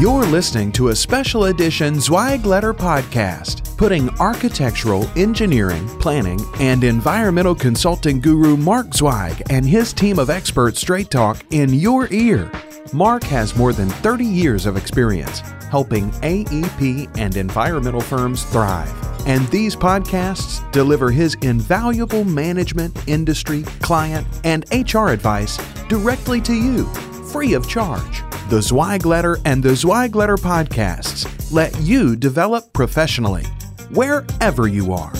You're listening to a special edition Zweig Letter podcast, putting architectural, engineering, planning, and environmental consulting guru Mark Zweig and his team of experts straight talk in your ear. Mark has more than 30 years of experience helping AEP and environmental firms thrive. And these podcasts deliver his invaluable management, industry, client, and HR advice directly to you, free of charge. The Zweig Letter and the Zweig Letter podcasts let you develop professionally, wherever you are.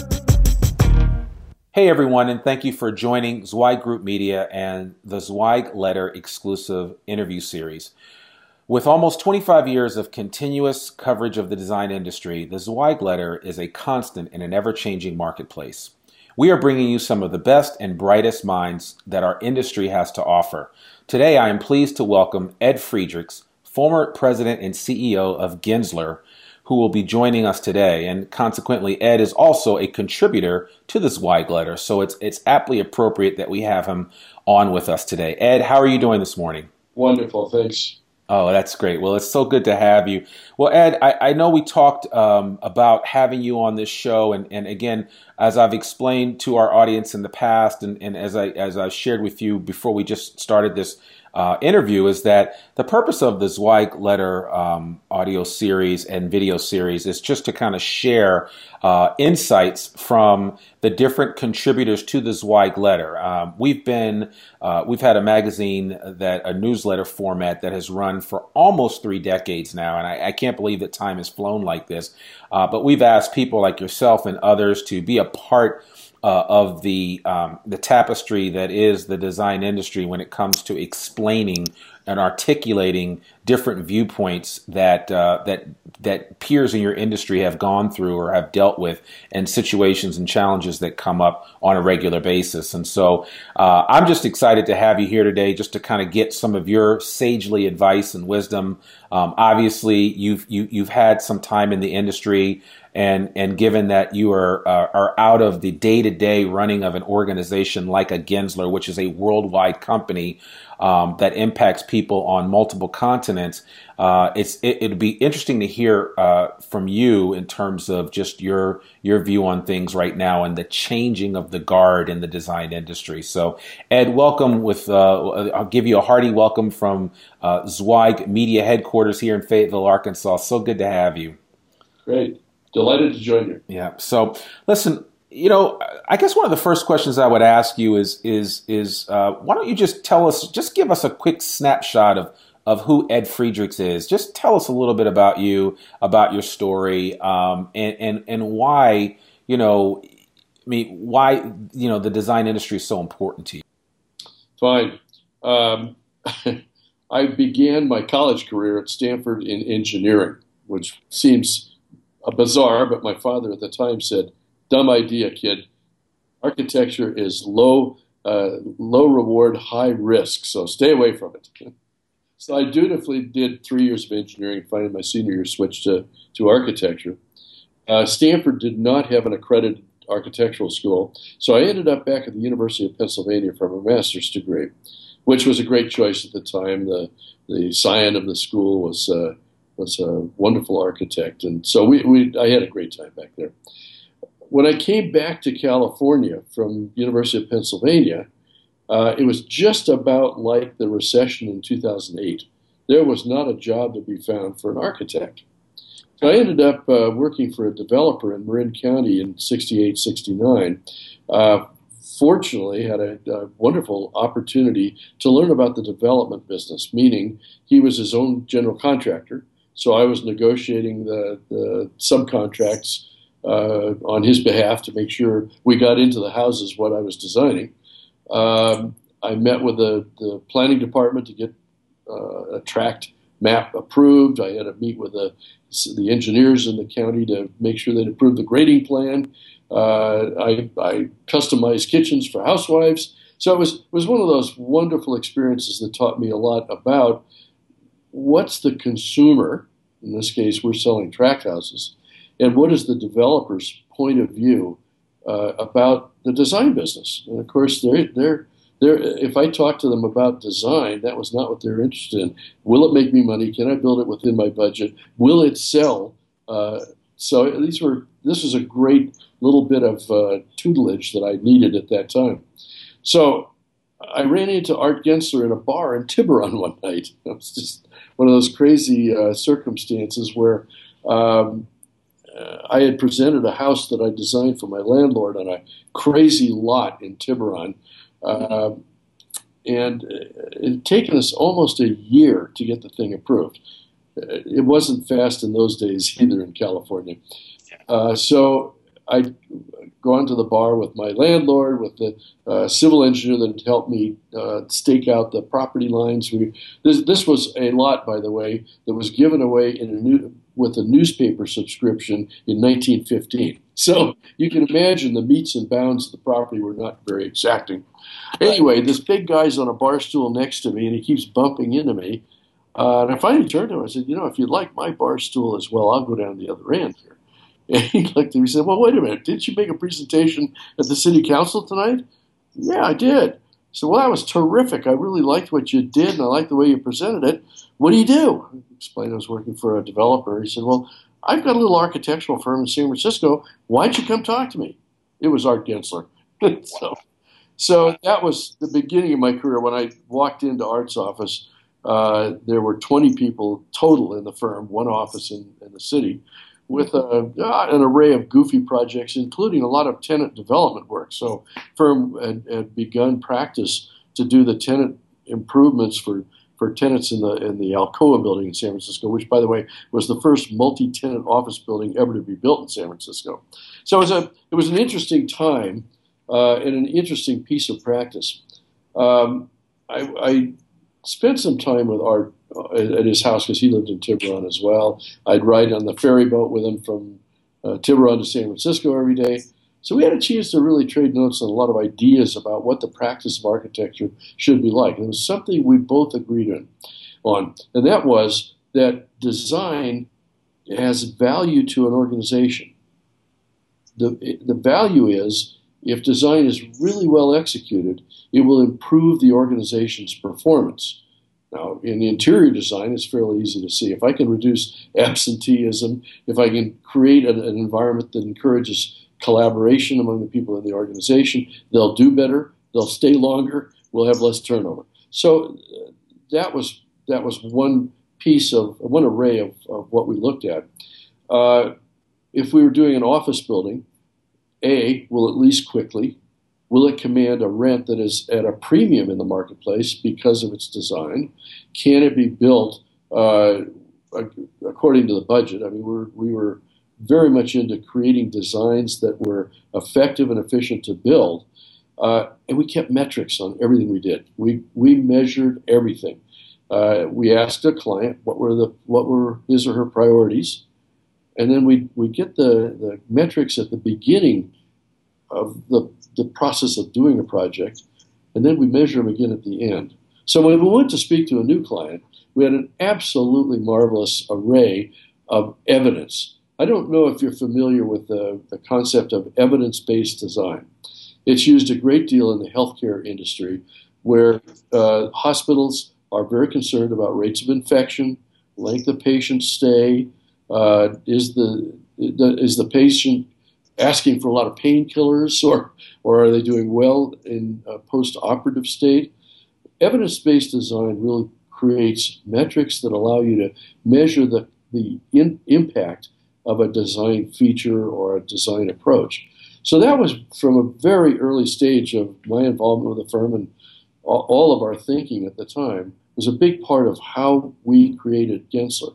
Hey everyone, and thank you for joining Zweig Group Media and the Zweig Letter exclusive interview series. With almost 25 years of continuous coverage of the design industry, the Zweig Letter is a constant in an ever changing marketplace. We are bringing you some of the best and brightest minds that our industry has to offer. Today, I am pleased to welcome Ed Friedrichs, former president and CEO of Gensler, who will be joining us today. And consequently, Ed is also a contributor to this Zweig letter. So it's, it's aptly appropriate that we have him on with us today. Ed, how are you doing this morning? Wonderful. Thanks. Oh, that's great. Well, it's so good to have you. Well, Ed, I, I know we talked um, about having you on this show, and, and again, as I've explained to our audience in the past, and, and as I as I shared with you before we just started this uh, interview is that the purpose of the Zweig letter um, audio series and video series is just to kind of share uh, insights from the different contributors to the Zweig letter. Um, we've been uh, we've had a magazine that a newsletter format that has run for almost three decades now, and I, I can't believe that time has flown like this. Uh, but we've asked people like yourself and others to be a part uh, of the um, the tapestry that is the design industry when it comes to explaining and articulating different viewpoints that uh, that that peers in your industry have gone through or have dealt with, and situations and challenges that come up on a regular basis. And so, uh, I'm just excited to have you here today, just to kind of get some of your sagely advice and wisdom. Um, obviously, you've you, have you have had some time in the industry and and given that you are uh, are out of the day to day running of an organization like a Gensler, which is a worldwide company um, that impacts people on multiple continents, uh, it's it, would be interesting to hear uh, from you in terms of just your your view on things right now and the changing of the guard in the design industry. So, Ed, welcome. With uh, I'll give you a hearty welcome from uh, Zweig Media headquarters here in Fayetteville, Arkansas. So good to have you. Great. Delighted to join you. Yeah. So, listen, you know, I guess one of the first questions I would ask you is is is uh, why don't you just tell us, just give us a quick snapshot of of who Ed Friedrichs is. Just tell us a little bit about you, about your story, um, and and and why you know, I mean, why you know the design industry is so important to you. Fine. Um, I began my college career at Stanford in engineering, which seems a bizarre, but my father at the time said, "Dumb idea, kid. Architecture is low, uh, low reward, high risk, so stay away from it." so I dutifully did three years of engineering. Finally, my senior year, switched to to architecture. Uh, Stanford did not have an accredited architectural school, so I ended up back at the University of Pennsylvania for a master's degree, which was a great choice at the time. The the scion of the school was uh, was a wonderful architect, and so we, we I had a great time back there. When I came back to California from University of Pennsylvania, uh, it was just about like the recession in 2008. There was not a job to be found for an architect. So I ended up uh, working for a developer in Marin County in 68, 69 uh, fortunately had a, a, wonderful opportunity to learn about the development business, meaning he was his own general contractor. So I was negotiating the, the subcontracts uh, on his behalf to make sure we got into the houses what I was designing. Um, I met with the, the planning department to get uh, a tract map approved. I had to meet with the, the engineers in the county to make sure they approved the grading plan. Uh, I, I, customized kitchens for housewives. So it was, it was one of those wonderful experiences that taught me a lot about what's the consumer, in this case, we're selling tract houses, and what is the developer's point of view uh, about the design business. And of course, they're, they're, they're, if I talk to them about design, that was not what they're interested in. Will it make me money? Can I build it within my budget? Will it sell? Uh, so these were this was a great little bit of uh, tutelage that I needed at that time. So I ran into Art Gensler in a bar in Tiburon one night. It was just one of those crazy uh, circumstances where um, uh, I had presented a house that I designed for my landlord on a crazy lot in Tiburon. Uh, and it had taken us almost a year to get the thing approved. Uh, it wasn't fast in those days either in California. Uh, so I'd gone to the bar with my landlord, with the uh, civil engineer that had helped me uh, stake out the property lines. We, this, this, was a lot, by the way, that was given away in a new, with a newspaper subscription in 1915. So you can imagine the metes and bounds of the property were not very exacting. Anyway, this big guy's on a bar stool next to me, and he keeps bumping into me. Uh, and I finally turned to him. I said, "You know, if you'd like my bar stool as well, I'll go down the other end here." And he looked at me and said, Well, wait a minute. Didn't you make a presentation at the city council tonight? Yeah, I did. So, well, that was terrific. I really liked what you did and I liked the way you presented it. What do you do? I explained I was working for a developer. He said, Well, I've got a little architectural firm in San Francisco. Why don't you come talk to me? It was Art Gensler. so, so that was the beginning of my career. When I walked into Art's office, uh, there were 20 people total in the firm, one office in, in the city with a, uh, an array of goofy projects, including a lot of tenant development work. So, firm had, had, begun practice to do the tenant improvements for, for tenants in the in the Alcoa building in San Francisco, which, by the way, was the first multi-tenant office building ever to be built in San Francisco. So it was a it was an interesting time uh, and an interesting piece of practice. Um, I, I spent some time with Art uh, at his house because he lived in Tiburon as well. I'd ride on the ferry boat with him from uh, Tiburon to San Francisco every day. So we had a chance to really trade notes on a lot of ideas about what the practice of architecture should be like. And it was something we both agreed on. And that was that design has value to an organization. The, the value is if design is really well executed, it will improve the organization's performance. Now, in the interior design, it's fairly easy to see. If I can reduce absenteeism, if I can create an, an environment that encourages collaboration among the people in the organization, they'll do better, they'll stay longer, we'll have less turnover. So uh, that was that was one piece of one array of, of what we looked at. Uh, if we were doing an office building, A, will it lease quickly? Will it command a rent that is at a premium in the marketplace because of its design? Can it be built uh, according to the budget? I mean, we're, we were very much into creating designs that were effective and efficient to build. Uh, and we kept metrics on everything we did. We, we measured everything. Uh, we asked a client what were the what were his or her priorities, and then we we get the, the metrics at the beginning of the the process of doing a project, and then we measure them again at the end. So when we went to speak to a new client, we had an absolutely marvelous array of evidence. I don't know if you're familiar with the, the concept of evidence based design. It's used a great deal in the healthcare industry where uh, hospitals are very concerned about rates of infection, length of patient stay, uh, is the is the patient asking for a lot of painkillers or, or are they doing well in a post operative state? Evidence based design really creates metrics that allow you to measure the, the in, impact of a design feature or a design approach. So that was from a very early stage of my involvement with the firm and all of our thinking at the time was a big part of how we created Gensler.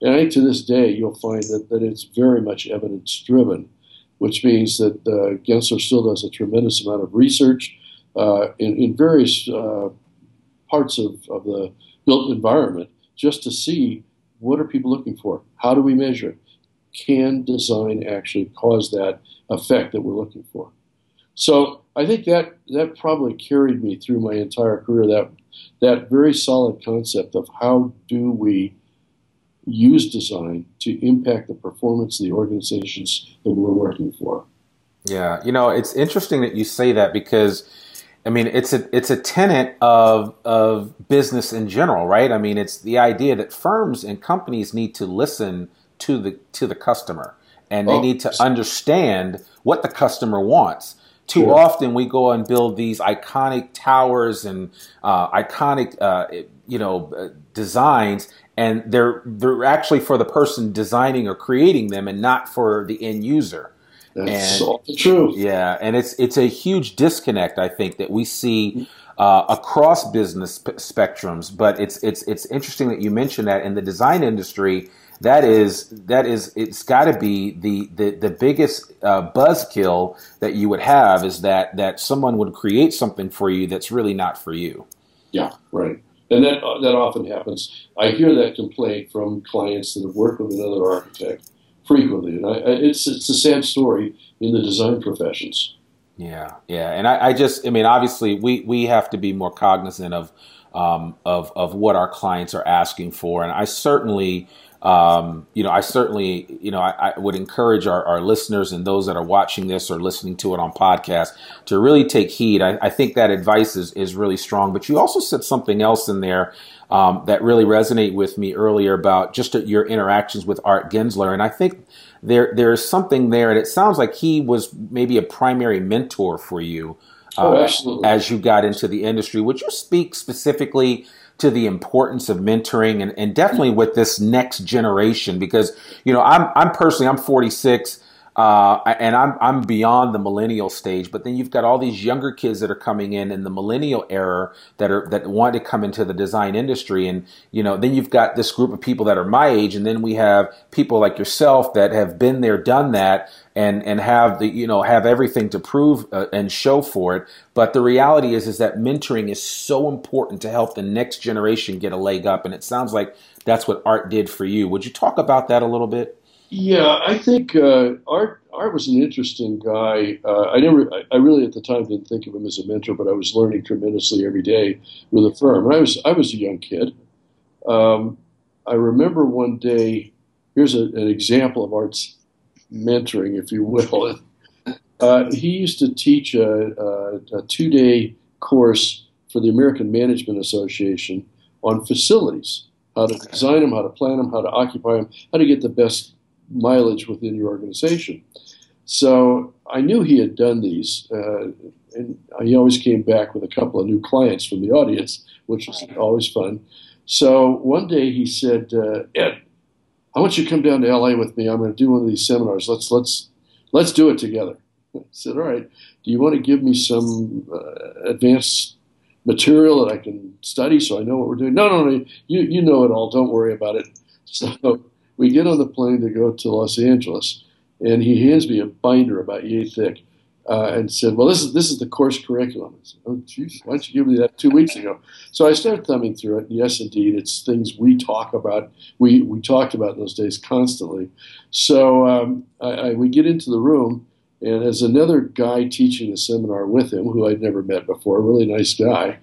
And I think to this day, you'll find that, that it's very much evidence driven, which means that uh, Gensler still does a tremendous amount of research uh, in, in, various uh, parts of, of the built environment just to see what are people looking for? How do we measure it? Can design actually cause that effect that we're looking for? So I think that that probably carried me through my entire career. That that very solid concept of how do we use design to impact the performance of the organizations that we're working for. Yeah, you know, it's interesting that you say that because I mean, it's a it's a tenet of of business in general, right? I mean, it's the idea that firms and companies need to listen to the to the customer and they oh, need to understand what the customer wants. Too sure. often we go and build these iconic towers and uh, iconic, uh, you know, uh, designs, and they're they're actually for the person designing or creating them, and not for the end user. That's and, true. Yeah, and it's it's a huge disconnect I think that we see uh, across business p- spectrums. But it's it's it's interesting that you mentioned that in the design industry that is that is it's got to be the the the biggest uh, buzzkill that you would have is that that someone would create something for you that's really not for you. Yeah, right. And that uh, that often happens. I hear that complaint from clients that have worked with another architect frequently, and I, it's it's a sad story in the design professions. Yeah, yeah, and I, I just, I mean, obviously, we we have to be more cognizant of um, of of what our clients are asking for, and I certainly um, you know, I certainly, you know, I, I would encourage our, our, listeners and those that are watching this or listening to it on podcast to really take heed. I, I think that advice is, is really strong. But you also said something else in there um, that really resonated with me earlier about just your interactions with Art Gensler, and I think there there is something there, and it sounds like he was maybe a primary mentor for you. Uh, oh, as you got into the industry, would you speak specifically to the importance of mentoring and, and definitely with this next generation because you know I'm I'm personally I'm 46 uh, and I'm I'm beyond the millennial stage, but then you've got all these younger kids that are coming in in the millennial era that are that want to come into the design industry, and you know then you've got this group of people that are my age, and then we have people like yourself that have been there, done that, and and have the you know have everything to prove uh, and show for it. But the reality is is that mentoring is so important to help the next generation get a leg up, and it sounds like that's what Art did for you. Would you talk about that a little bit? Yeah, I think uh, Art Art was an interesting guy. Uh, I never, I, really at the time didn't think of him as a mentor, but I was learning tremendously every day with the firm. And I was I was a young kid. Um, I remember one day. Here's a, an example of Art's mentoring, if you will. Uh, he used to teach a, a, a two day course for the American Management Association on facilities how to design them, how to plan them, how to occupy them, how to get the best mileage within your organization. So I knew he had done these, uh, and he always came back with a couple of new clients from the audience, which was always fun. So one day he said, uh, "Ed, I want you to come down to LA with me. I'm going to do one of these seminars. Let's let's let's do it together." I said, "All right. Do you want to give me some uh, advanced material that I can study so I know what we're doing?" No, no, no. You you know it all. Don't worry about it. So we get on the plane to go to Los Angeles, and he hands me a binder about yay thick. Uh, and said, "Well, this is this is the course curriculum." I said, "Oh, geez, why don't you give me that two weeks ago?" So I started thumbing through it. And yes, indeed, it's things we talk about. We we talked about in those days constantly. So um, I, I, we get into the room, and as another guy teaching the seminar with him, who I'd never met before, really nice guy,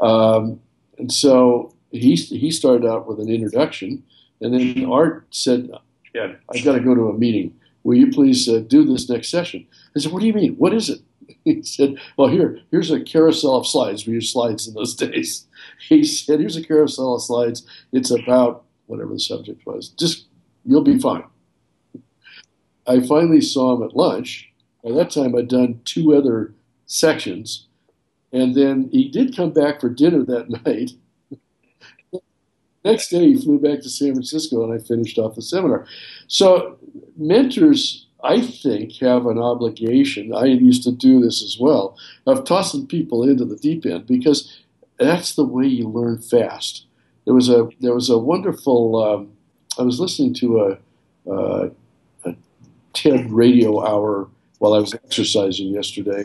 um, and so he he started out with an introduction, and then Art said, yeah, I've got to go to a meeting. Will you please uh, do this next session? I said, What do you mean? What is it? He said, Well, here, here's a carousel of slides. We used slides in those days. He said, Here's a carousel of slides. It's about whatever the subject was. Just, you'll be fine. I finally saw him at lunch. By that time, I'd done two other sections. And then he did come back for dinner that night. Next day, he flew back to San Francisco, and I finished off the seminar. So, mentors, I think, have an obligation. I used to do this as well of tossing people into the deep end because that's the way you learn fast. There was a there was a wonderful. Um, I was listening to a, uh, a TED radio hour while I was exercising yesterday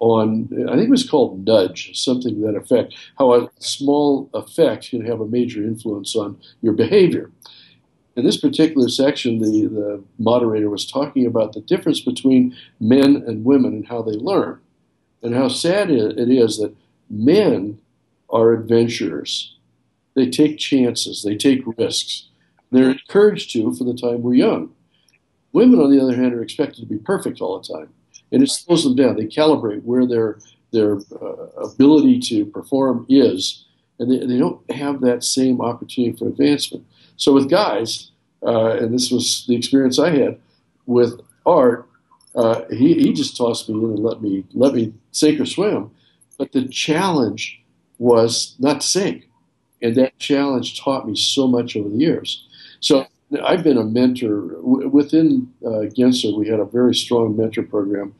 on I think it was called nudge, something to that effect. How a small effect can have a major influence on your behavior. In this particular section, the, the moderator was talking about the difference between men and women and how they learn, and how sad it is that men are adventurers. They take chances, they take risks. They're encouraged to for the time we're young. Women, on the other hand, are expected to be perfect all the time, and it slows them down. They calibrate where their their uh, ability to perform is, and they, they don't have that same opportunity for advancement. So with guys, uh, and this was the experience I had with Art, uh, he, he just tossed me in and let me let me sink or swim. But the challenge was not to sink, and that challenge taught me so much over the years. So I've been a mentor within uh, Gensler. We had a very strong mentor program.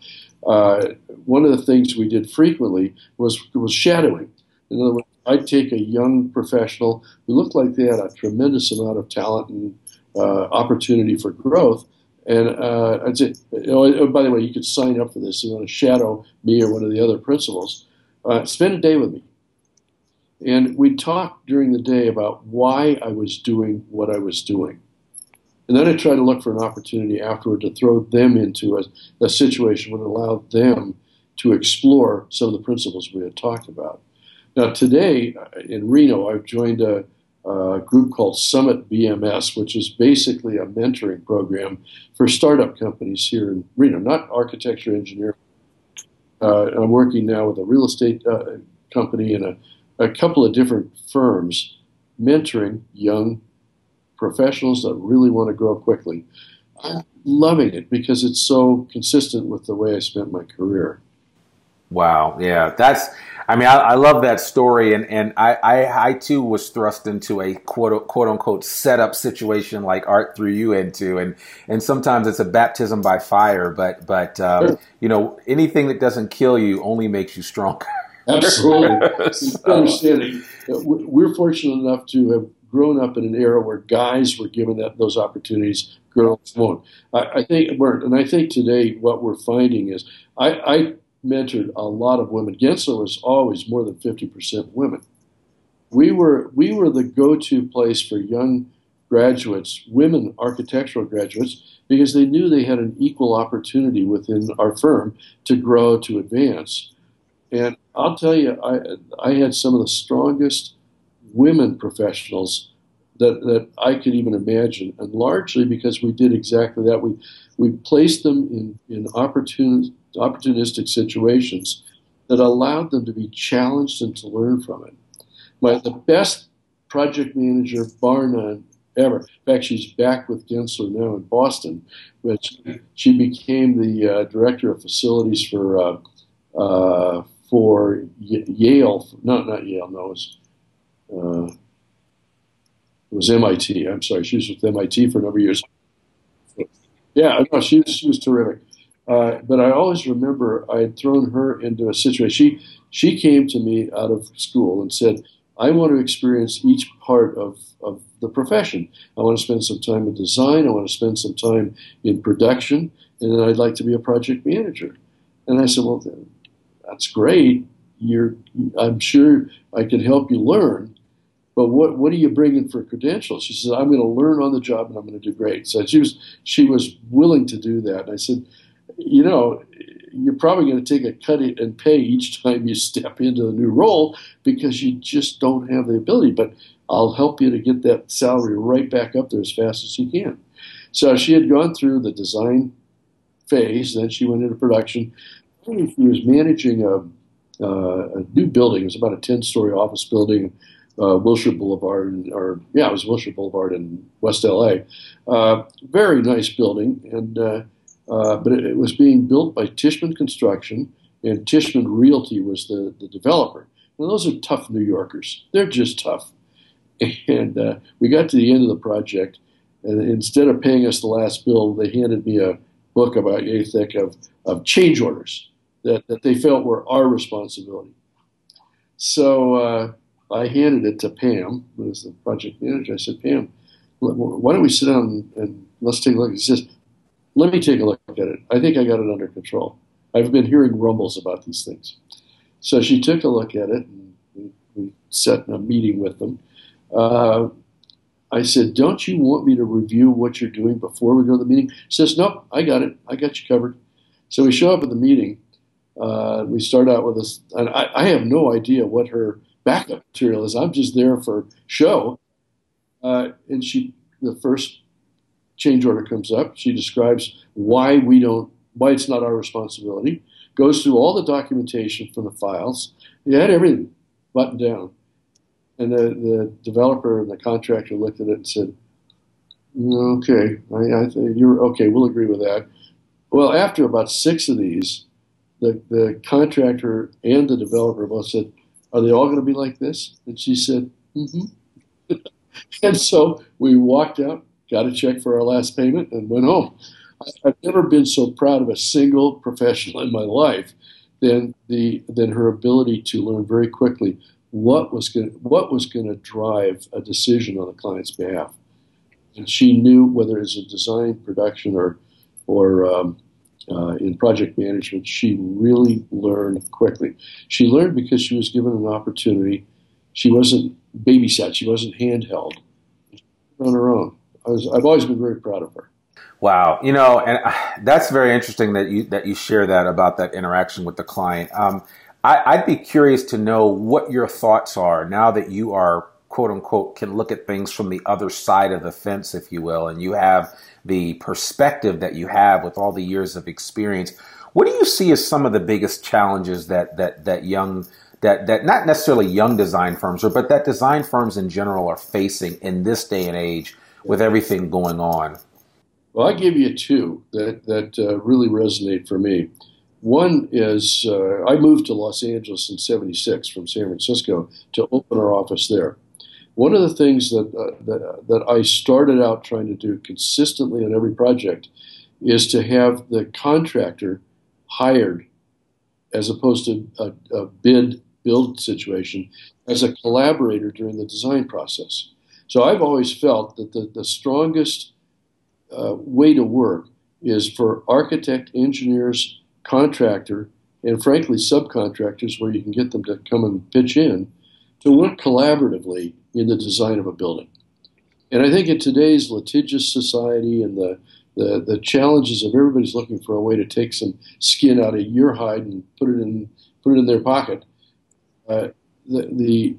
Uh, one of the things we did frequently was was shadowing. In other words, I'd take a young professional who looked like they had a tremendous amount of talent and uh, opportunity for growth. And uh, I'd say, oh, by the way, you could sign up for this. You want to shadow me or one of the other principals. Uh, spend a day with me. And we'd talk during the day about why I was doing what I was doing. And then I try to look for an opportunity afterward to throw them into a, a situation that would allow them to explore some of the principles we had talked about. Now, today uh, in Reno, I've joined a, a group called Summit BMS, which is basically a mentoring program for startup companies here in Reno, not architecture engineering. Uh, I'm working now with a real estate uh, company and a, a couple of different firms mentoring young professionals that really want to grow quickly. I'm loving it because it's so consistent with the way I spent my career. Wow. Yeah. That's, I mean, I, I, love that story. And, and I, I, I, too was thrust into a quote, quote unquote setup situation like art threw you into. And, and sometimes it's a baptism by fire, but, but, um, sure. you know, anything that doesn't kill you only makes you stronger. Absolutely. so. Understanding. We're fortunate enough to have grown up in an era where guys were given that, those opportunities, girls won't. I, I think weren't, and I think today what we're finding is I, I mentored a lot of women. Gensler was always more than 50% women. We were, we were the go to place for young graduates, women architectural graduates, because they knew they had an equal opportunity within our firm to grow, to advance. And I'll tell you, I, I had some of the strongest women professionals that, that I could even imagine, and largely because we did exactly that. We, we placed them in, in opportun, opportunistic situations that allowed them to be challenged and to learn from it. My, the best project manager, bar none, ever. In fact, she's back with Gensler now in Boston, but she became the uh, director of facilities for uh, uh, for Yale. Not not Yale. No, it was, uh, was MIT. I'm sorry, she was with MIT for a number of years. Yeah, no, she was she was terrific. Uh, but I always remember I had thrown her into a situation. She she came to me out of school and said, "I want to experience each part of of the profession. I want to spend some time in design. I want to spend some time in production, and then I'd like to be a project manager." And I said, "Well, that's great. You're, I'm sure I can help you learn, but what what are you bringing for credentials? She says, I'm going to learn on the job and I'm going to do great. So she was she was willing to do that. And I said, you know, you're probably going to take a cut and pay each time you step into the new role because you just don't have the ability. But I'll help you to get that salary right back up there as fast as you can. So she had gone through the design phase, then she went into production. She was managing a, uh, a new building. It was about a 10 story office building, uh, Wilshire Boulevard, or yeah, it was Wilshire Boulevard in West LA. Uh, very nice building, and uh, uh, but it, it, was being built by Tishman Construction, and Tishman Realty was the, the developer. And those are tough New Yorkers. They're just tough. And uh, we got to the end of the project, and instead of paying us the last bill, they handed me a book about yay thick of, of change orders that, that they felt were our responsibility. So uh, I handed it to Pam, who was the project manager. I said, Pam, why don't we sit down and, let's take a look? He says, let me take a look at it. I think I got it under control. I've been hearing rumbles about these things. So she took a look at it, and we, we set a meeting with them. Uh, I said, Don't you want me to review what you're doing before we go to the meeting? She says, Nope, I got it. I got you covered. So we show up at the meeting. Uh, we start out with this, and I, I, have no idea what her backup material is. I'm just there for show. Uh, and she, the first change order comes up. She describes why we don't, why it's not our responsibility. Goes through all the documentation from the files. You had everything buttoned down. And the, the developer and the contractor looked at it and said, "Okay, I, I you're okay. We'll agree with that." Well, after about six of these, the the contractor and the developer both said, "Are they all going to be like this?" And she said, "Mm-hmm." and so we walked out, got a check for our last payment, and went home. I've never been so proud of a single professional in my life than the than her ability to learn very quickly what was going what was going to drive a decision on the client's behalf, and she knew whether it was a design, production, or or um, uh, in project management. She really learned quickly. She learned because she was given an opportunity. She wasn't babysat. She wasn't handheld. On her own. I was, I've always been very proud of her. Wow, you know, and uh, that's very interesting that you that you share that about that interaction with the client. Um, I, would be curious to know what your thoughts are now that you are quote unquote can look at things from the other side of the fence, if you will, and you have the perspective that you have with all the years of experience. What do you see as some of the biggest challenges that that that young that that not necessarily young design firms, or but that design firms in general are facing in this day and age with everything going on? Well, I give you two that that uh, really resonate for me. One is uh, I moved to Los Angeles in '76 from San Francisco to open our office there. One of the things that, uh, that that I started out trying to do consistently on every project is to have the contractor hired as opposed to a, a bid build situation as a collaborator during the design process. So I've always felt that the, the strongest uh, way to work is for architect, engineers, contractor, and frankly subcontractors, where you can get them to come and pitch in, to work collaboratively in the design of a building. And I think in today's litigious society and the, the, the challenges of everybody's looking for a way to take some skin out of your hide and put it in put it in their pocket, uh, the, the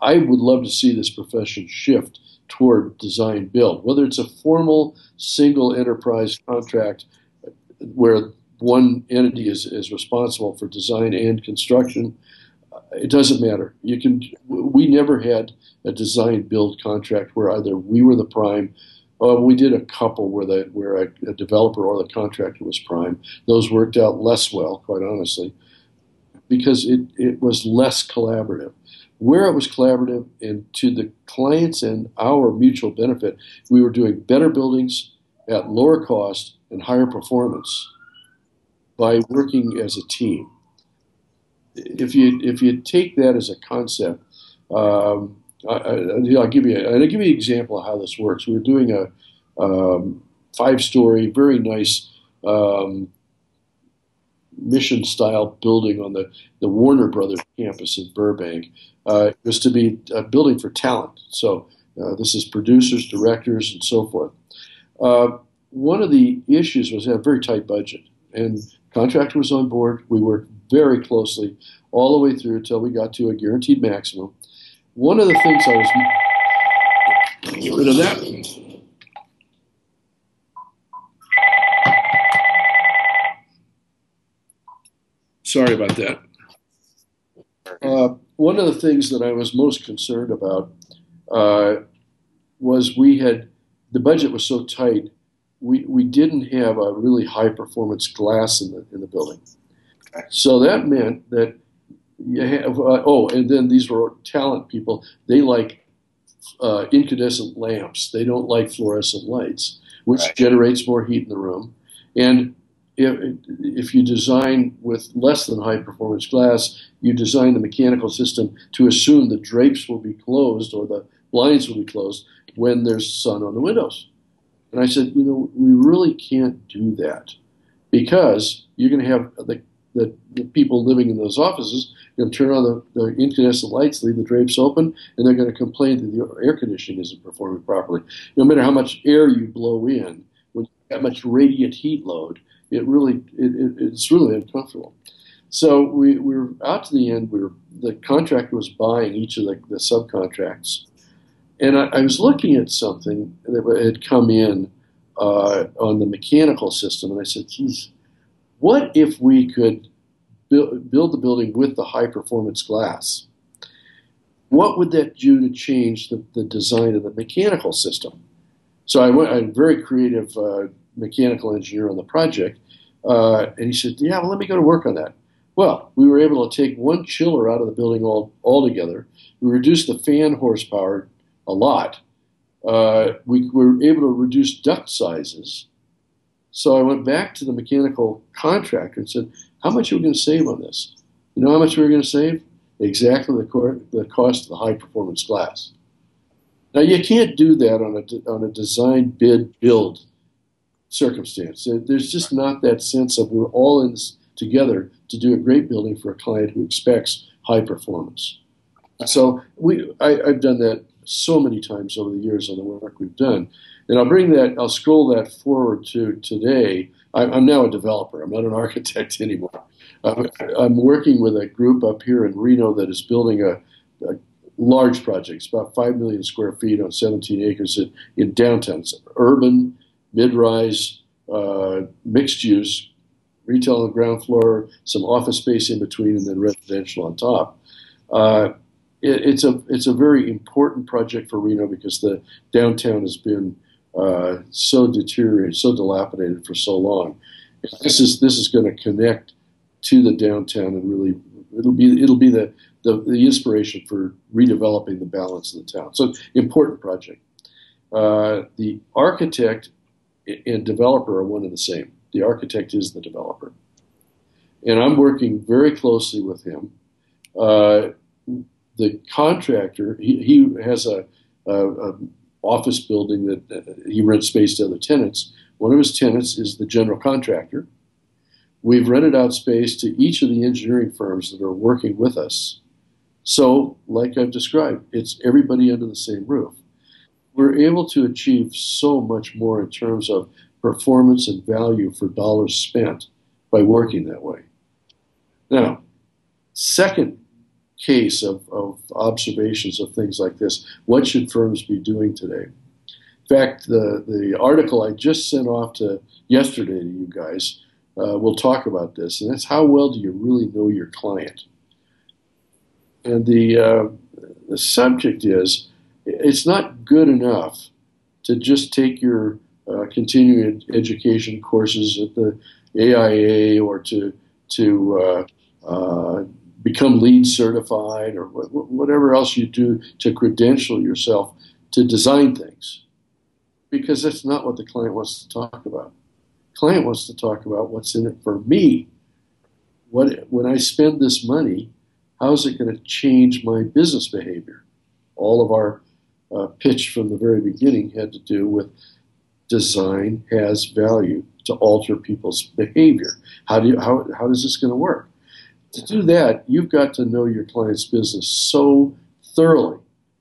I would love to see this profession shift toward design build, whether it's a formal single enterprise contract where one entity is, is responsible for design and construction. It doesn't matter. You can. We never had a design build contract where either we were the prime. Uh, we did a couple where the where a, a developer or the contractor was prime. Those worked out less well, quite honestly, because it, it was less collaborative where it was collaborative and to the clients and our mutual benefit, we were doing better buildings at lower cost and higher performance by working as a team. If you if you take that as a concept, um, I, will give you I'll give you an example of how this works. We were doing a um, five story, very nice um, mission style building on the, the Warner Brothers campus in Burbank. Uh, it was to be a building for talent. So uh, this is producers, directors, and so forth. Uh, one of the issues was a very tight budget, and contractor was on board. We worked very closely all the way through until we got to a guaranteed maximum. One of the things I was get rid of that. Sorry about that. Uh, one of the things that I was most concerned about uh, was we had the budget was so tight we, we didn't have a really high performance glass in the in the building. So that meant that you have uh, oh, and then these were talent people. They like uh, incandescent lamps. They don't like fluorescent lights, which right. generates more heat in the room. And if, if you design with less than high performance glass, you design the mechanical system to assume the drapes will be closed or the blinds will be closed when there's sun on the windows. And I said, you know, we really can't do that because you're going to have the, the, the, people living in those offices going to turn on the, the, incandescent lights, leave the drapes open, and they're going to complain that the air conditioning isn't performing properly. No matter how much air you blow in, when you have much radiant heat load, it really it, it's really uncomfortable. So we, we were out to the end. We were the contractor was buying each of the, the subcontracts, and I, I, was looking at something that had come in uh, on the mechanical system, and I said, "Geez, what if we could build, the building with the high performance glass? What would that do to change the, the design of the mechanical system?" So I went. I'm a very creative uh, mechanical engineer on the project, uh, and he said, "Yeah, well, let me go to work on that." Well, we were able to take one chiller out of the building all altogether. We reduced the fan horsepower a lot. Uh, we were able to reduce duct sizes. So I went back to the mechanical contractor and said, How much are we going to save on this? You know how much we were going to save? Exactly the, the cost of the high performance glass. Now, you can't do that on a, on a design bid build circumstance. There's just not that sense of we're all in this together to do a great building for a client who expects high performance. So we, I, I've done that so many times over the years on the work we've done. And I'll bring that, I'll scroll that forward to today. I'm now a developer, I'm not an architect anymore. I'm working with a group up here in Reno that is building a, a large project. It's about 5 million square feet on 17 acres in, in downtown. It's urban, mid rise, uh, mixed use, retail on the ground floor, some office space in between, and then residential on top. Uh, it, it's a it's a very important project for Reno because the downtown has been uh, so deteriorated, so dilapidated for so long. This is this is going to connect to the downtown and really it'll be it'll be the, the, the inspiration for redeveloping the balance of the town. So important project. Uh, the architect and developer are one and the same. The architect is the developer, and I'm working very closely with him. Uh, the contractor, he, he has a, a, a, office building that uh, he rents space to other tenants. One of his tenants is the general contractor. We've rented out space to each of the engineering firms that are working with us. So, like I've described, it's everybody under the same roof. We're able to achieve so much more in terms of performance and value for dollars spent by working that way. Now, second case of, of observations of things like this. What should firms be doing today? In fact, the, the article I just sent off to yesterday to you guys uh, will talk about this, and that's how well do you really know your client? And the, uh, the subject is it's not good enough to just take your uh, continuing education courses at the AIA or to to uh, uh, become LEED certified or whatever else you do to credential yourself to design things because that's not what the client wants to talk about. Client wants to talk about what's in it for me. What when I spend this money, how is it going to change my business behavior? All of our uh, pitch from the very beginning had to do with design has value to alter people's behavior. How do you, how, how is this going to work? To do that, you've got to know your client's business so thoroughly,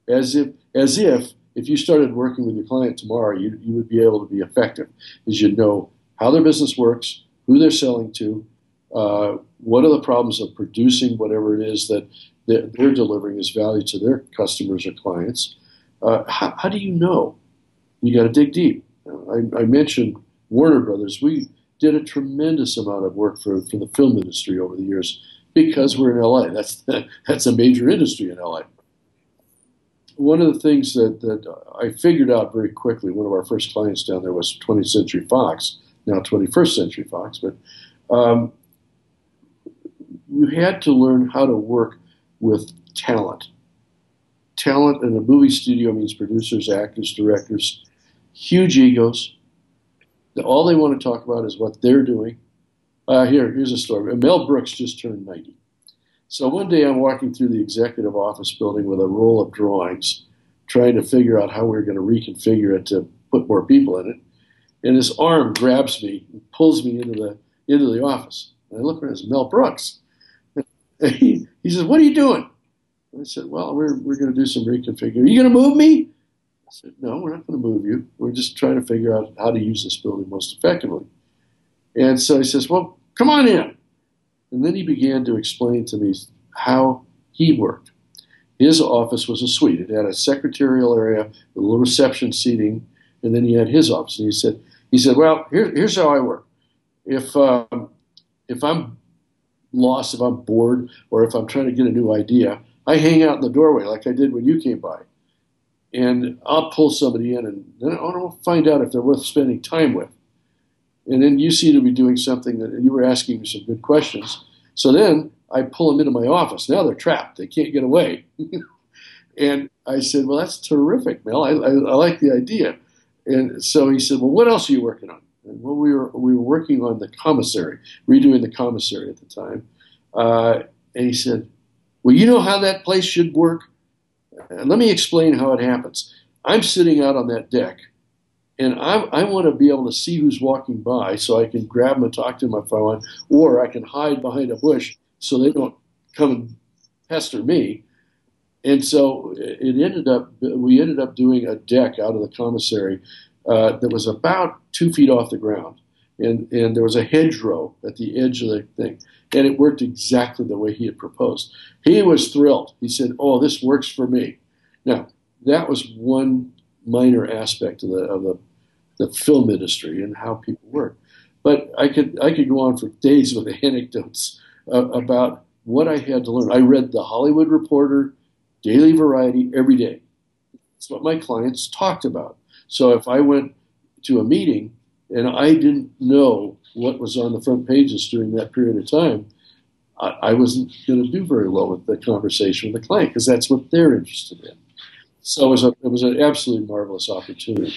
as if as if if you started working with your client tomorrow, you, you would be able to be effective, as you know how their business works, who they're selling to, uh, what are the problems of producing whatever it is that they're, they're delivering as value to their customers or clients. Uh, how, how, do you know? You got to dig deep. I, I mentioned Warner Brothers. We did a tremendous amount of work for, for the film industry over the years because we're in LA. That's that's a major industry in LA. One of the things that, that I figured out very quickly, one of our first clients down there was 20th Century Fox, now 21st Century Fox, but um, you had to learn how to work with talent. Talent in a movie studio means producers, actors, directors, huge egos. all they want to talk about is what they're doing. Uh, here, here's a story. Mel Brooks just turned 90. So one day I'm walking through the executive office building with a roll of drawings, trying to figure out how we are going to reconfigure it to put more people in it. And his arm grabs me and pulls me into the into the office. And I look around, it's Mel Brooks. And he, he says, What are you doing? And I said, Well, we're, we're going to do some reconfiguring. Are you going to move me? I said, No, we're not going to move you. We're just trying to figure out how to use this building most effectively. And so he says, Well, come on in. And then he began to explain to me how he worked. His office was a suite. It had a secretarial area, a little reception seating, and then he had his office. And he said, he said, well, here, here's how I work. If um, if I'm lost, if I'm bored, or if I'm trying to get a new idea, I hang out in the doorway like I did when you came by, and I'll pull somebody in, and then I want to find out if they're worth spending time with. And then you seem to be doing something that you were asking me some good questions. So then I pull them into my office. Now they're trapped; they can't get away. and I said, "Well, that's terrific, Mel. I, I, I like the idea." And so he said, "Well, what else are you working on?" And well, we were we were working on the commissary, redoing the commissary at the time. Uh, and he said, "Well, you know how that place should work. And let me explain how it happens. I'm sitting out on that deck, and I, I want to be able to see who's walking by, so I can grab them and talk to them if I want, or I can hide behind a bush so they don't come and pester me." And so it ended up, we ended up doing a deck out of the commissary uh, that was about two feet off the ground. And, and there was a hedgerow at the edge of the thing. And it worked exactly the way he had proposed. He was thrilled. He said, Oh, this works for me. Now, that was one minor aspect of the, of the, the film industry and how people work. But I could, I could go on for days with anecdotes uh, about what I had to learn. I read The Hollywood Reporter, Daily Variety every day. It's what my clients talked about. So if I went to a meeting and I didn't know what was on the front pages during that period of time, I, I wasn't going to do very well with the conversation with the client because that's what they're interested in. So it was, a, it was an absolutely marvelous opportunity.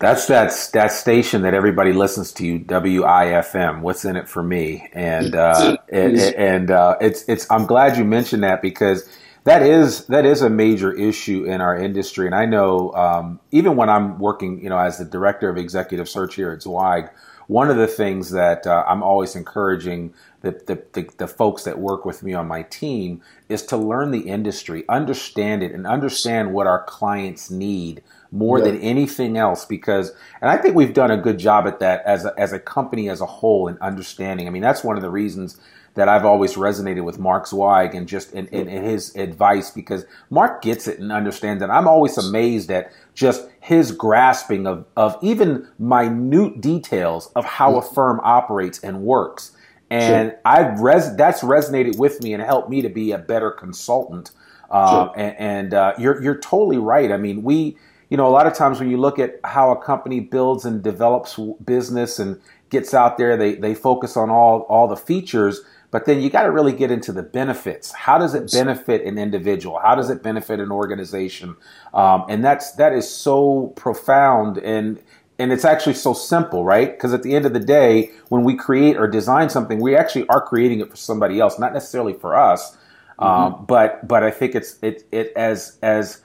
That's that that station that everybody listens to, WIFM. What's in it for me? And uh, it, and uh, it's it's. I'm glad you mentioned that because that is that is a major issue in our industry, and I know um, even when I'm working, you know, as the director of executive search here at Zweig, one of the things that uh, I'm always encouraging the, the, the, the, folks that work with me on my team is to learn the industry, understand it, and understand what our clients need more yeah. than anything else. Because, and I think we've done a good job at that as a, as a company as a whole in understanding. I mean, that's one of the reasons that I've always resonated with Mark Zweig and just in, in, in, his advice because Mark gets it and understands it. I'm always amazed at just his grasping of, of even minute details of how a firm operates and works. And sure. I've res- that's resonated with me and helped me to be a better consultant. Uh, sure. And, and uh, you're you're totally right. I mean, we you know a lot of times when you look at how a company builds and develops business and gets out there, they they focus on all all the features but then you got to really get into the benefits. How does it benefit an individual? How does it benefit an organization? Um, and that's that is so profound and and it's actually so simple, right? Because at the end of the day, when we create or design something, we actually are creating it for somebody else, not necessarily for us. Mm-hmm. Um, but but I think it's it it as as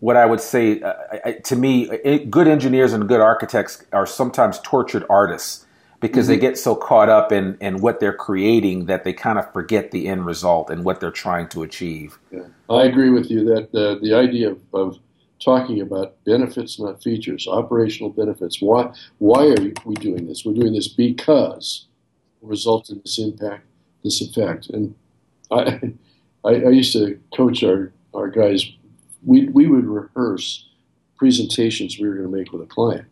what I would say uh, to me, it, good engineers and good architects are sometimes tortured artists because mm-hmm. they get so caught up in, in what they're creating that they kind of forget the end result and what they're trying to achieve. Yeah. I agree with you that uh, the idea of, of, talking about benefits, not features, operational benefits. Why, why are we doing this? We're doing this because it results in this impact, this effect. And I, I, I used to coach our, our guys. We, we would rehearse presentations we were going to make with a client.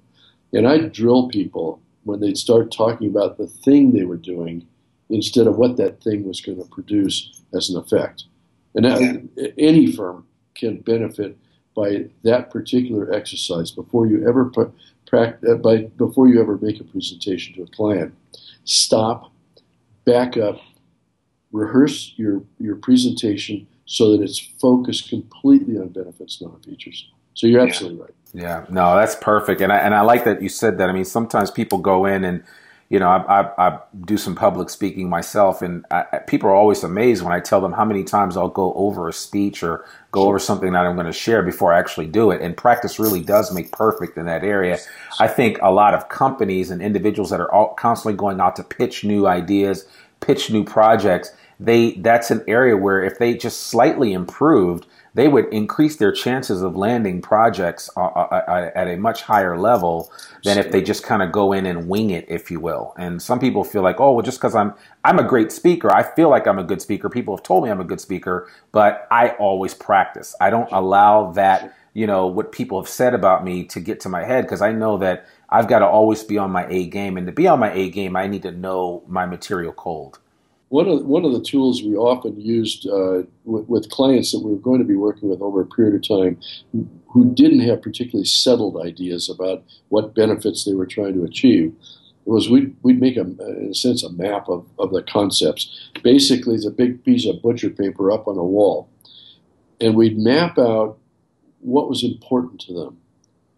And I'd drill people when they'd start talking about the thing they were doing instead of what that thing was going to produce as an effect. And that, any firm can benefit by that particular exercise before you ever practice, uh, by, before you ever make a presentation to a client. Stop, back up, rehearse your, your presentation so that it's focused completely on benefits, not features. So you're absolutely yeah. right. Yeah, no, that's perfect, and I and I like that you said that. I mean, sometimes people go in and you know, I, I, I, do some public speaking myself, and I, people are always amazed when I tell them how many times I'll go over a speech or go over something that I'm going to share before I actually do it. And practice really does make perfect in that area. I think a lot of companies and individuals that are all constantly going out to pitch new ideas, pitch new projects, they that's an area where if they just slightly improved, they would increase their chances of landing projects uh, uh, uh, at a much higher level than if they just kind of go in and wing it, if you will. And some people feel like, oh, well, just because I'm I'm a great speaker, I feel like I'm a good speaker. People have told me I'm a good speaker, but I always practice. I don't allow that, you know, what people have said about me to get to my head because I know that I've got to always be on my A game, and to be on my A game, I need to know my material cold one of one of the tools we often used uh, with, with, clients that we were going to be working with over a period of time who didn't have particularly settled ideas about what benefits they were trying to achieve was we'd, we'd make a, in a sense a map of, of the concepts. Basically it's a big piece of butcher paper up on a wall. And we'd map out what was important to them.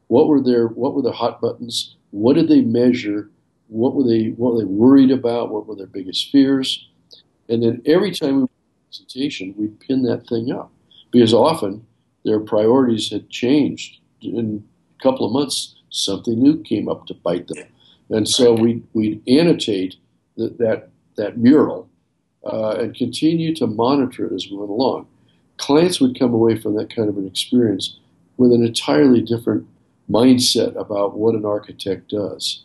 What were their what were their hot buttons? What did they measure? What were they what were they worried about? What were their biggest fears and then every time we a presentation, we'd pin that thing up because often their priorities had changed. In a couple of months, something new came up to bite them. And so we'd, we'd annotate that, that, that mural uh, and continue to monitor it as we went along. Clients would come away from that kind of an experience with an entirely different mindset about what an architect does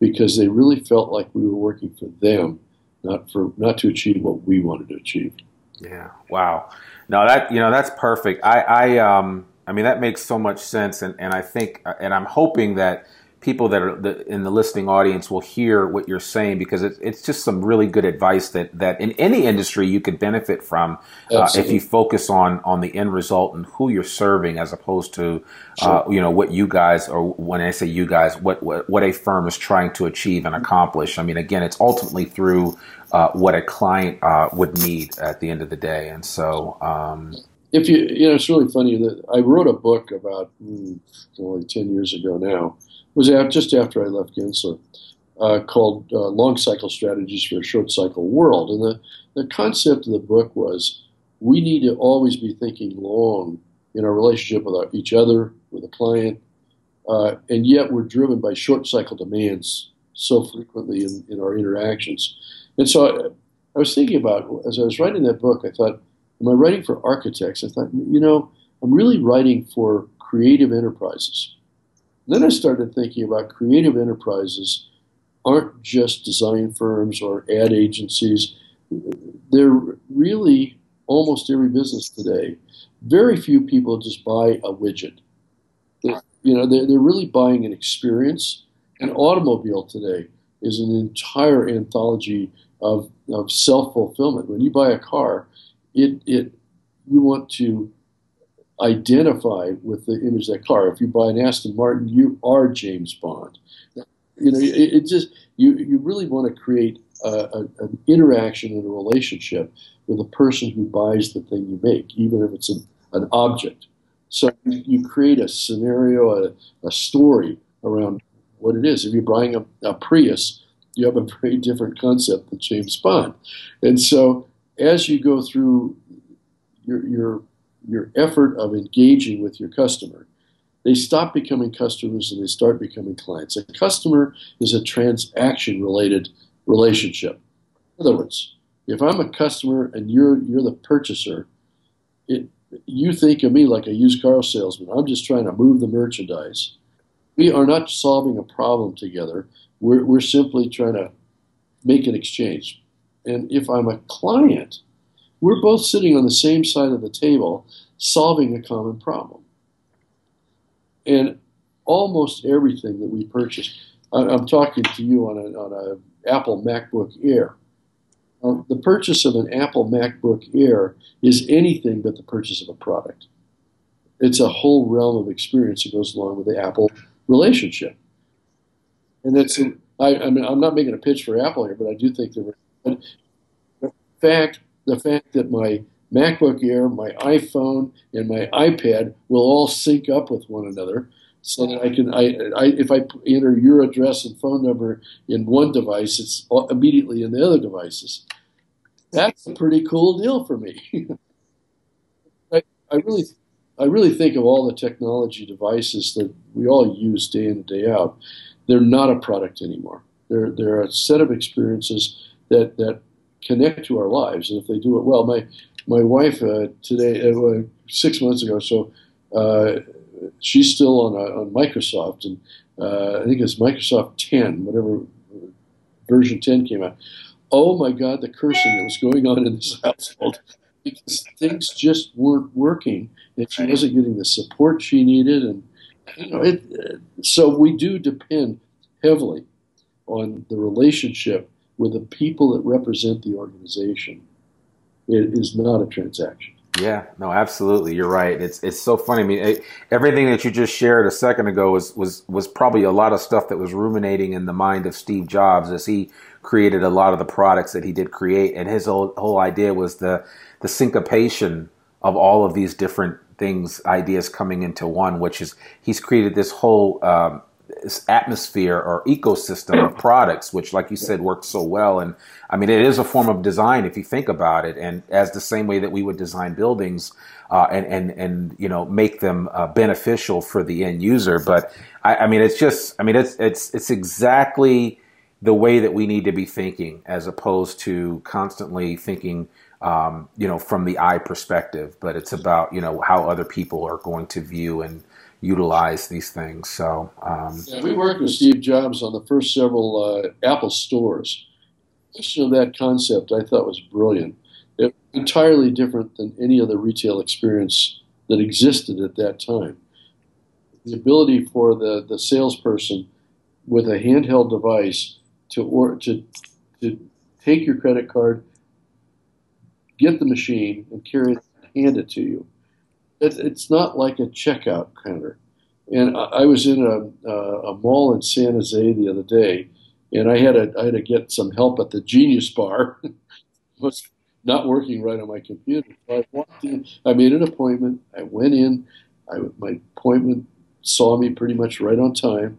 because they really felt like we were working for them not for not to achieve what we wanted to achieve. Yeah. Wow. No, that you know that's perfect. I I um I mean that makes so much sense, and and I think and I'm hoping that people that are in the listening audience will hear what you're saying because it's, it's just some really good advice that, that in any industry you could benefit from uh, if you focus on on the end result and who you're serving as opposed to uh, you know what you guys or when I say you guys what, what, what a firm is trying to achieve and accomplish. I mean again it's ultimately through uh, what a client uh, would need at the end of the day and so. Um, if you, you know, it's really funny that I wrote a book about mm, only 10 years ago now was just after I left Gensler, uh, called uh, Long Cycle Strategies for a Short Cycle World. And the, the concept of the book was we need to always be thinking long in our relationship with our, each other, with a client, uh, and yet we're driven by short cycle demands so frequently in, in our interactions. And so I, I was thinking about, as I was writing that book, I thought, am I writing for architects? I thought, you know, I'm really writing for creative enterprises. Then I started thinking about creative enterprises aren't just design firms or ad agencies. They're really almost every business today. Very few people just buy a widget. They, you know, they're, they're really buying an experience. An automobile today is an entire anthology of, of self fulfillment. When you buy a car, it, it you want to identify with the image of that car. If you buy an Aston Martin, you are James Bond. You know, it, it just you you really want to create a, a, an interaction and a relationship with the person who buys the thing you make, even if it's an, an object. So you create a scenario, a, a story around what it is. If you're buying a, a Prius, you have a very different concept than James Bond. And so as you go through your, your your effort of engaging with your customer, they stop becoming customers and they start becoming clients. A customer is a transaction related relationship. In other words, if I'm a customer and you're you're the purchaser, it, you think of me like a used car salesman. I'm just trying to move the merchandise. We are not solving a problem together. We're, we're simply trying to make an exchange. And if I'm a client, we're both sitting on the same side of the table solving a common problem. And almost everything that we purchase, I'm talking to you on an on a Apple MacBook Air. Uh, the purchase of an Apple MacBook Air is anything but the purchase of a product. It's a whole realm of experience that goes along with the Apple relationship. And that's, I, I mean, I'm not making a pitch for Apple here, but I do think that, in fact, the fact that my MacBook Air, my iPhone, and my iPad will all sync up with one another so that I can, I, I, if I enter your address and phone number in one device, it's immediately in the other devices. That's a pretty cool deal for me. I, I really, I really think of all the technology devices that we all use day in and day out. They're not a product anymore. They're they're a set of experiences that that connect to our lives, and if they do it well, my my wife uh, today, uh, six months ago, so uh, she's still on uh, on Microsoft, and uh, I think it's Microsoft 10, whatever version 10 came out. Oh my God, the cursing that was going on in this household. Because things just weren't working, and she wasn't getting the support she needed, and you know, it, so we do depend heavily on the relationship with the people that represent the organization. It is not a transaction. Yeah, no, absolutely. You're right. It's it's so funny. I mean, it, everything that you just shared a second ago was was was probably a lot of stuff that was ruminating in the mind of Steve Jobs as he created a lot of the products that he did create. And his whole whole idea was the the syncopation of all of these different things, ideas coming into one, which is he's created this whole um, atmosphere or ecosystem of products, which, like you said, works so well. And I mean, it is a form of design if you think about it, and as the same way that we would design buildings uh, and and and you know make them uh, beneficial for the end user. But I, I mean, it's just, I mean, it's it's it's exactly the way that we need to be thinking, as opposed to constantly thinking. Um, you know, from the eye perspective, but it's about you know how other people are going to view and utilize these things. So um, yeah, we worked with Steve Jobs on the first several uh, Apple stores. Question of that concept I thought was brilliant. It, was entirely different than any other retail experience that existed at that time. The ability for the, the salesperson with a handheld device to or, to to take your credit card, get the machine, and carry it, hand it to you it's not like a checkout counter. And I, I was in a, a, mall in San Jose the other day, and I had, a, I had to get some help at the Genius Bar. it was not working right on my computer. So I walked in. I made an appointment. I went in. I, my appointment saw me pretty much right on time.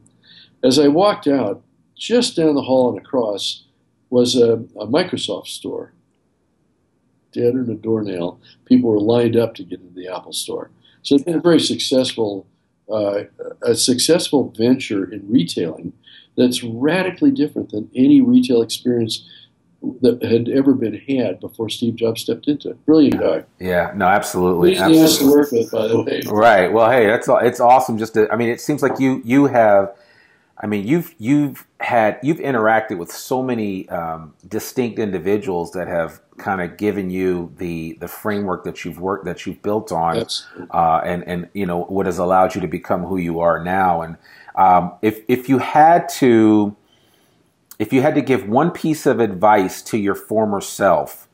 As I walked out, just down the hall and across was a, a Microsoft store dead or a doornail. People were lined up to get into the Apple Store. So it's been a very successful, uh, a successful venture in retailing that's radically different than any retail experience that had ever been had before Steve Jobs stepped into it. Brilliant guy. Yeah, no, absolutely. He's nice to work with, by the way. Right. Well, hey, that's it's awesome. Just to, I mean, it seems like you you have I mean, you've you've had you've interacted with so many um, distinct individuals that have kind of given you the the framework that you've worked that you've built on, uh, and and you know what has allowed you to become who you are now. And um, if if you had to if you had to give one piece of advice to your former self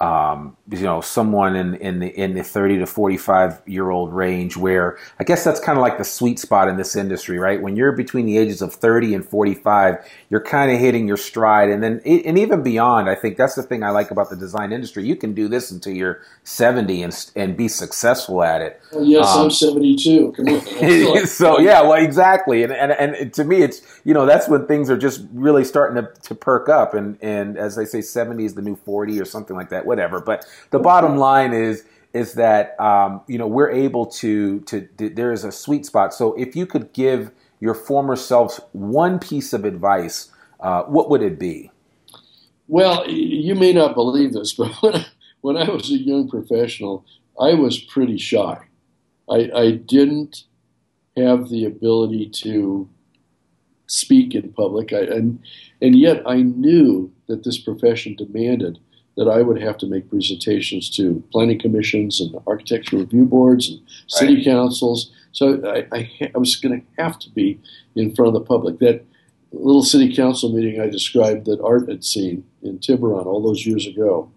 um, you know, someone in, in the in the 30 to 45 year old range, where I guess that's kind of like the sweet spot in this industry, right? When you're between the ages of 30 and 45, you're kind of hitting your stride, and then and even beyond. I think that's the thing I like about the design industry. You can do this until you're 70 and and be successful at it. Well, yes, um, I'm 72. Come on. so yeah, well, exactly, and, and and to me, it's you know that's when things are just really starting to, to perk up, and and as they say, 70 is the new 40 or something like that whatever. But the bottom line is is that um, you know we're able to to there is a sweet spot. So if you could give your former selves one piece of advice, uh, what would it be? Well, you may not believe this, but when I, when I was a young professional, I was pretty shy. I, I didn't have the ability to speak in public, I, and and yet I knew that this profession demanded that I would have to make presentations to planning commissions and architectural review boards and city right. councils. So I, I, I was going to have to be in front of the public. That little city council meeting I described that Art had seen in Tiburon all those years ago,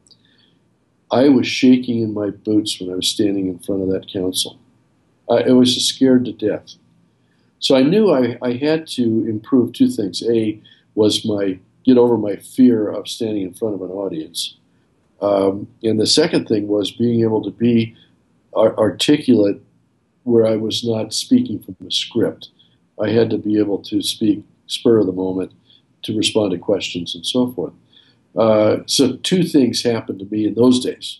I was shaking in my boots when I was standing in front of that council. I, I was just scared to death. So I knew I, I had to improve two things. A was my get over my fear of standing in front of an audience um, and the second thing was being able to be articulate where I was not speaking from a script. I had to be able to speak spur of the moment to respond to questions and so forth. Uh, so two things happened to me in those days.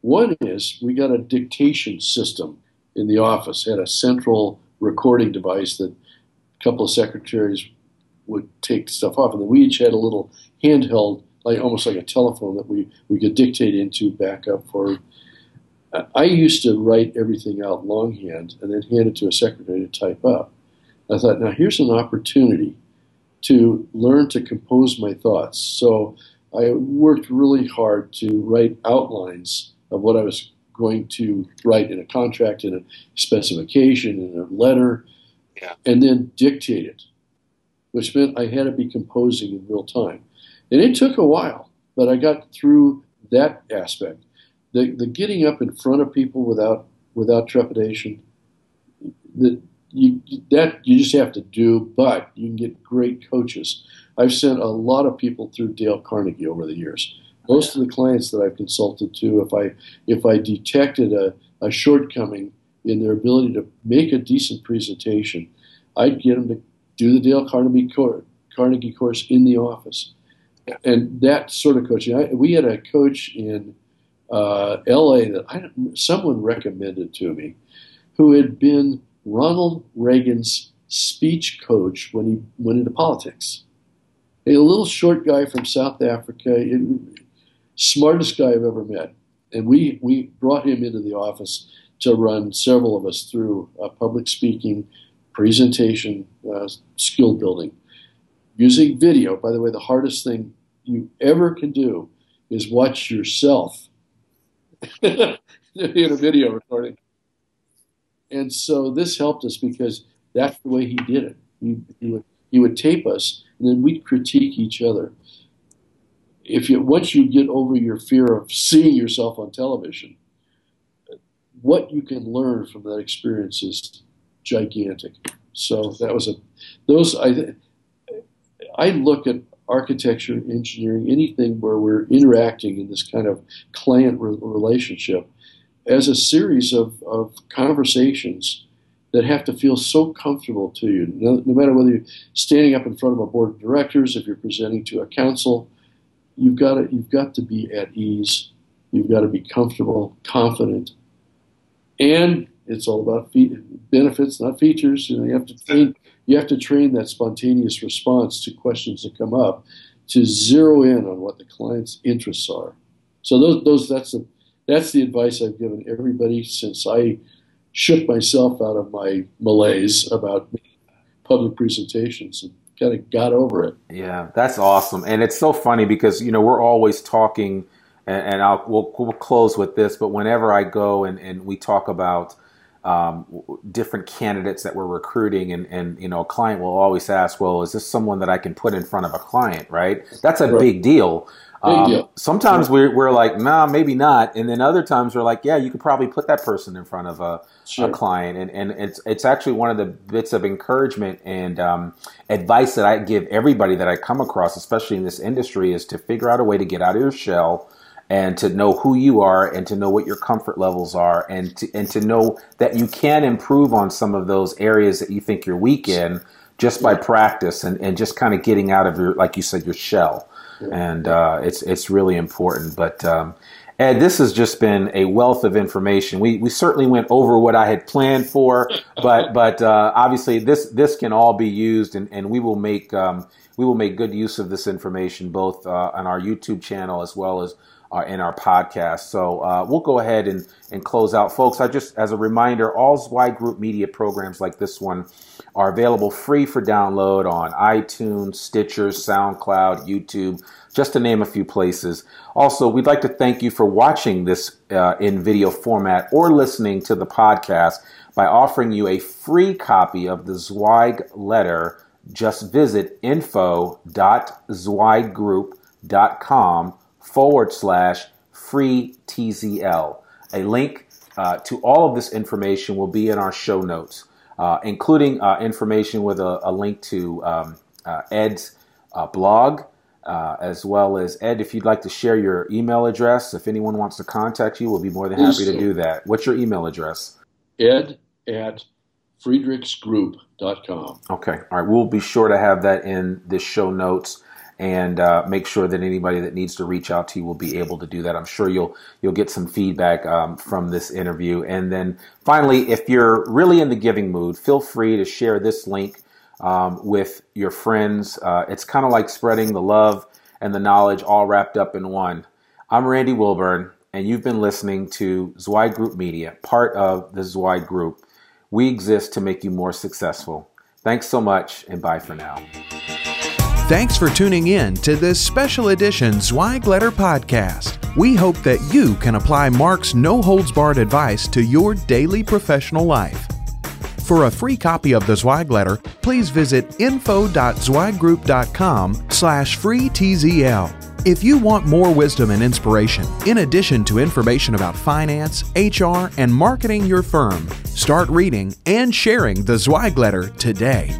One is we got a dictation system in the office, had a central recording device that a couple of secretaries would take stuff off, and then we each had a little handheld, like almost like a telephone that we, we could dictate into backup for. Uh, I used to write everything out longhand and then hand it to a secretary to type up. I thought, now here's an opportunity to learn to compose my thoughts. So I worked really hard to write outlines of what I was going to write in a contract, in a specification, in a letter, yeah. and then dictate it, which meant I had to be composing in real time. And it took a while, but I got through that aspect. The, the getting up in front of people without without trepidation, the, you, that you just have to do, but you can get great coaches. I've sent a lot of people through Dale Carnegie over the years. Most of the clients that I've consulted to, if I if I detected a, a shortcoming in their ability to make a decent presentation, I'd get them to do the Dale Carnegie, Carnegie course in the office. And that sort of coaching. I, we had a coach in uh, L.A. that I, someone recommended to me, who had been Ronald Reagan's speech coach when he went into politics. A little short guy from South Africa, smartest guy I've ever met. And we, we brought him into the office to run several of us through public speaking, presentation, uh, skill building. Using video, by the way, the hardest thing you ever can do is watch yourself in a video recording. And so this helped us because that's the way he did it. He, he, would, he would tape us, and then we'd critique each other. If you once you get over your fear of seeing yourself on television, what you can learn from that experience is gigantic. So that was a those I I look at architecture, engineering, anything where we're interacting in this kind of client re- relationship as a series of, of conversations that have to feel so comfortable to you. No, no, matter whether you're standing up in front of a board of directors, if you're presenting to a council, you've got to, you've got to be at ease. You've got to be comfortable, confident, and it's all about fe- benefits, not features. You know, you have to train. You have to train that spontaneous response to questions that come up to zero in on what the client's interests are. So those, those that's the that's the advice I've given everybody since I shook myself out of my malaise about public presentations and kind of got over it. Yeah, that's awesome, and it's so funny because you know we're always talking, and, and I'll we'll, we'll close with this. But whenever I go and, and we talk about um, different candidates that we're recruiting, and, and you know, a client will always ask, "Well, is this someone that I can put in front of a client?" Right? That's a right. big deal. Um, sometimes we're, we're like, nah, maybe not. And then other times we're like, yeah, you could probably put that person in front of a, sure. a client. And, and it's, it's actually one of the bits of encouragement and um, advice that I give everybody that I come across, especially in this industry, is to figure out a way to get out of your shell and to know who you are and to know what your comfort levels are and to, and to know that you can improve on some of those areas that you think you're weak in just by practice and, and just kind of getting out of your, like you said, your shell and uh, it's it's really important. But um, Ed, this has just been a wealth of information. We we certainly went over what I had planned for, but but uh, obviously this this can all be used, and, and we will make um, we will make good use of this information both uh, on our YouTube channel as well as uh, in our podcast. So uh, we'll go ahead and, and close out. Folks, I just, as a reminder, all Zweig Group media programs like this one are available free for download on iTunes, Stitcher, SoundCloud, YouTube, just to name a few places. Also, we'd like to thank you for watching this uh, in video format or listening to the podcast by offering you a free copy of the Zweig letter. Just visit info.zweiggroup.com forward slash free TZL. A link uh, to all of this information will be in our show notes, uh, including uh, information with a, a link to um, uh, Ed's uh, blog, uh, as well as Ed, if you'd like to share your email address, if anyone wants to contact you, we'll be more than happy to do that. What's your email address? Ed at friedrichsgroup.com. Okay. All right. We'll be sure to have that in the show notes and uh, make sure that anybody that needs to reach out to you will be able to do that. I'm sure you'll you'll get some feedback um, from this interview. And then finally, if you're really in the giving mood, feel free to share this link um, with your friends. Uh, it's kind of like spreading the love and the knowledge all wrapped up in one. I'm Randy Wilburn, and you've been listening to Zweig Group Media, part of the Zweig Group. We exist to make you more successful. Thanks so much, and bye for now. Thanks for tuning in to this special edition Zweig Letter podcast. We hope that you can apply Mark's no holds barred advice to your daily professional life. For a free copy of the Zweig Letter, please visit info.zweiggroup.com slash free TZL. If you want more wisdom and inspiration, in addition to information about finance, HR, and marketing your firm, start reading and sharing the Zweig Letter today.